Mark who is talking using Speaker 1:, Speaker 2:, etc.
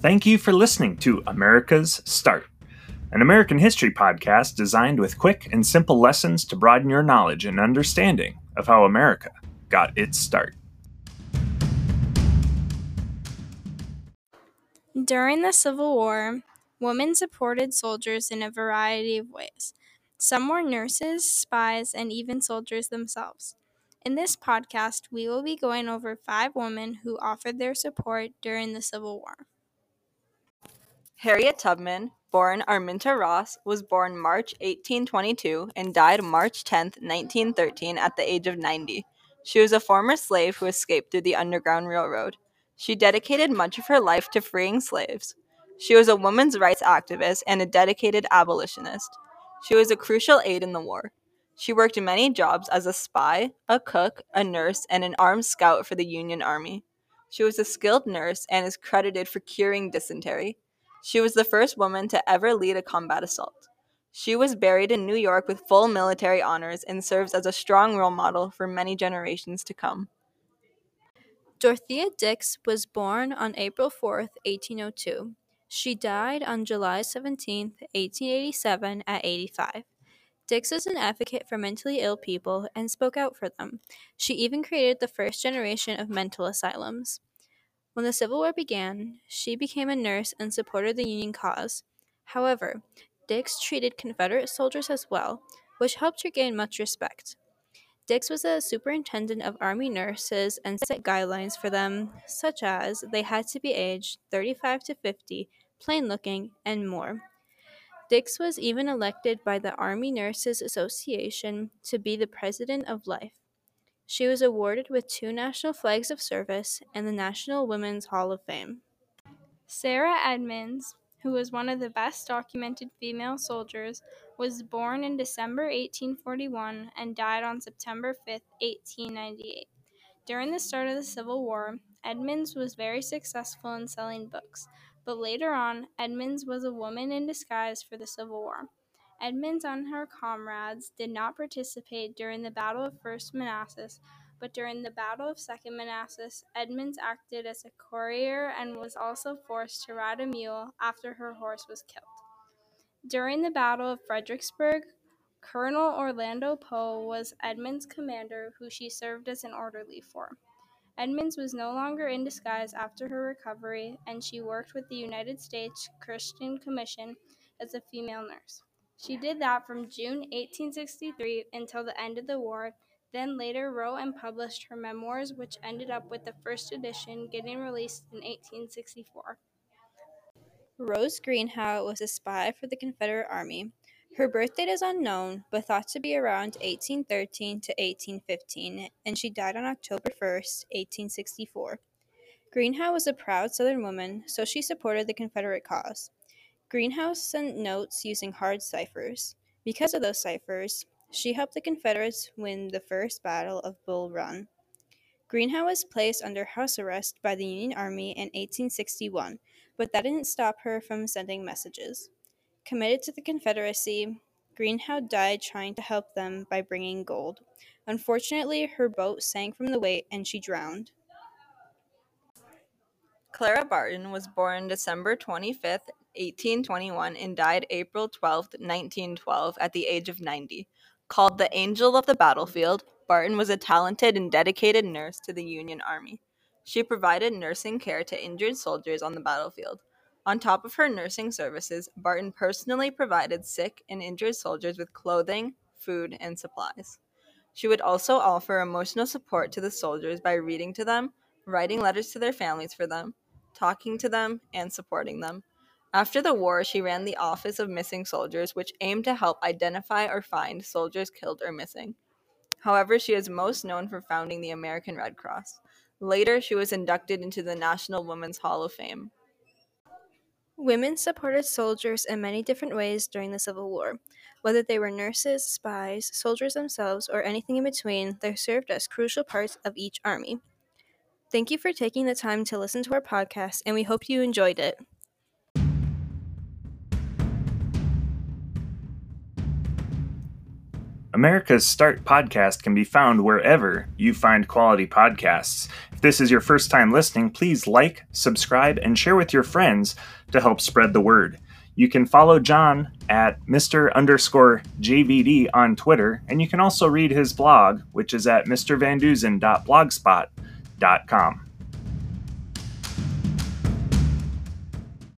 Speaker 1: Thank you for listening to America's Start, an American history podcast designed with quick and simple lessons to broaden your knowledge and understanding of how America got its start.
Speaker 2: During the Civil War, women supported soldiers in a variety of ways. Some were nurses, spies, and even soldiers themselves. In this podcast, we will be going over five women who offered their support during the Civil War.
Speaker 3: Harriet Tubman, born Araminta Ross, was born March 1822 and died March 10, 1913, at the age of 90. She was a former slave who escaped through the Underground Railroad. She dedicated much of her life to freeing slaves. She was a women's rights activist and a dedicated abolitionist. She was a crucial aide in the war. She worked many jobs as a spy, a cook, a nurse, and an armed scout for the Union Army. She was a skilled nurse and is credited for curing dysentery. She was the first woman to ever lead a combat assault. She was buried in New York with full military honors and serves as a strong role model for many generations to come.
Speaker 2: Dorothea Dix was born on April 4, 1802. She died on July 17, 1887, at 85. Dix was an advocate for mentally ill people and spoke out for them. She even created the first generation of mental asylums. When the Civil War began, she became a nurse and supported the Union cause. However, Dix treated Confederate soldiers as well, which helped her gain much respect. Dix was a superintendent of Army nurses and set guidelines for them, such as they had to be aged 35 to 50, plain looking, and more. Dix was even elected by the Army Nurses Association to be the President of Life. She was awarded with two National Flags of Service and the National Women's Hall of Fame. Sarah Edmonds, who was one of the best documented female soldiers, was born in December 1841 and died on September 5, 1898. During the start of the Civil War, Edmonds was very successful in selling books, but later on, Edmonds was a woman in disguise for the Civil War. Edmonds and her comrades did not participate during the Battle of First Manassas, but during the Battle of Second Manassas, Edmonds acted as a courier and was also forced to ride a mule after her horse was killed. During the Battle of Fredericksburg, Colonel Orlando Poe was Edmonds' commander, who she served as an orderly for. Edmonds was no longer in disguise after her recovery, and she worked with the United States Christian Commission as a female nurse. She did that from June 1863 until the end of the war, then later wrote and published her memoirs, which ended up with the first edition getting released in 1864. Rose Greenhow was a spy for the Confederate Army. Her birth date is unknown, but thought to be around 1813 to 1815, and she died on October 1, 1864. Greenhow was a proud Southern woman, so she supported the Confederate cause. Greenhow sent notes using hard ciphers. Because of those ciphers, she helped the Confederates win the First Battle of Bull Run. Greenhow was placed under house arrest by the Union Army in 1861, but that didn't stop her from sending messages. Committed to the Confederacy, Greenhow died trying to help them by bringing gold. Unfortunately, her boat sank from the weight and she drowned.
Speaker 3: Clara Barton was born December 25, 1821, and died April 12, 1912, at the age of 90. Called the Angel of the Battlefield, Barton was a talented and dedicated nurse to the Union Army. She provided nursing care to injured soldiers on the battlefield. On top of her nursing services, Barton personally provided sick and injured soldiers with clothing, food, and supplies. She would also offer emotional support to the soldiers by reading to them, writing letters to their families for them, talking to them, and supporting them. After the war, she ran the Office of Missing Soldiers, which aimed to help identify or find soldiers killed or missing. However, she is most known for founding the American Red Cross. Later, she was inducted into the National Women's Hall of Fame.
Speaker 2: Women supported soldiers in many different ways during the Civil War. Whether they were nurses, spies, soldiers themselves, or anything in between, they served as crucial parts of each army. Thank you for taking the time to listen to our podcast, and we hope you enjoyed it.
Speaker 1: America's Start podcast can be found wherever you find quality podcasts. If this is your first time listening, please like, subscribe, and share with your friends to help spread the word. You can follow John at Mr. underscore JVD on Twitter, and you can also read his blog, which is at mrvanduzen.blogspot.com.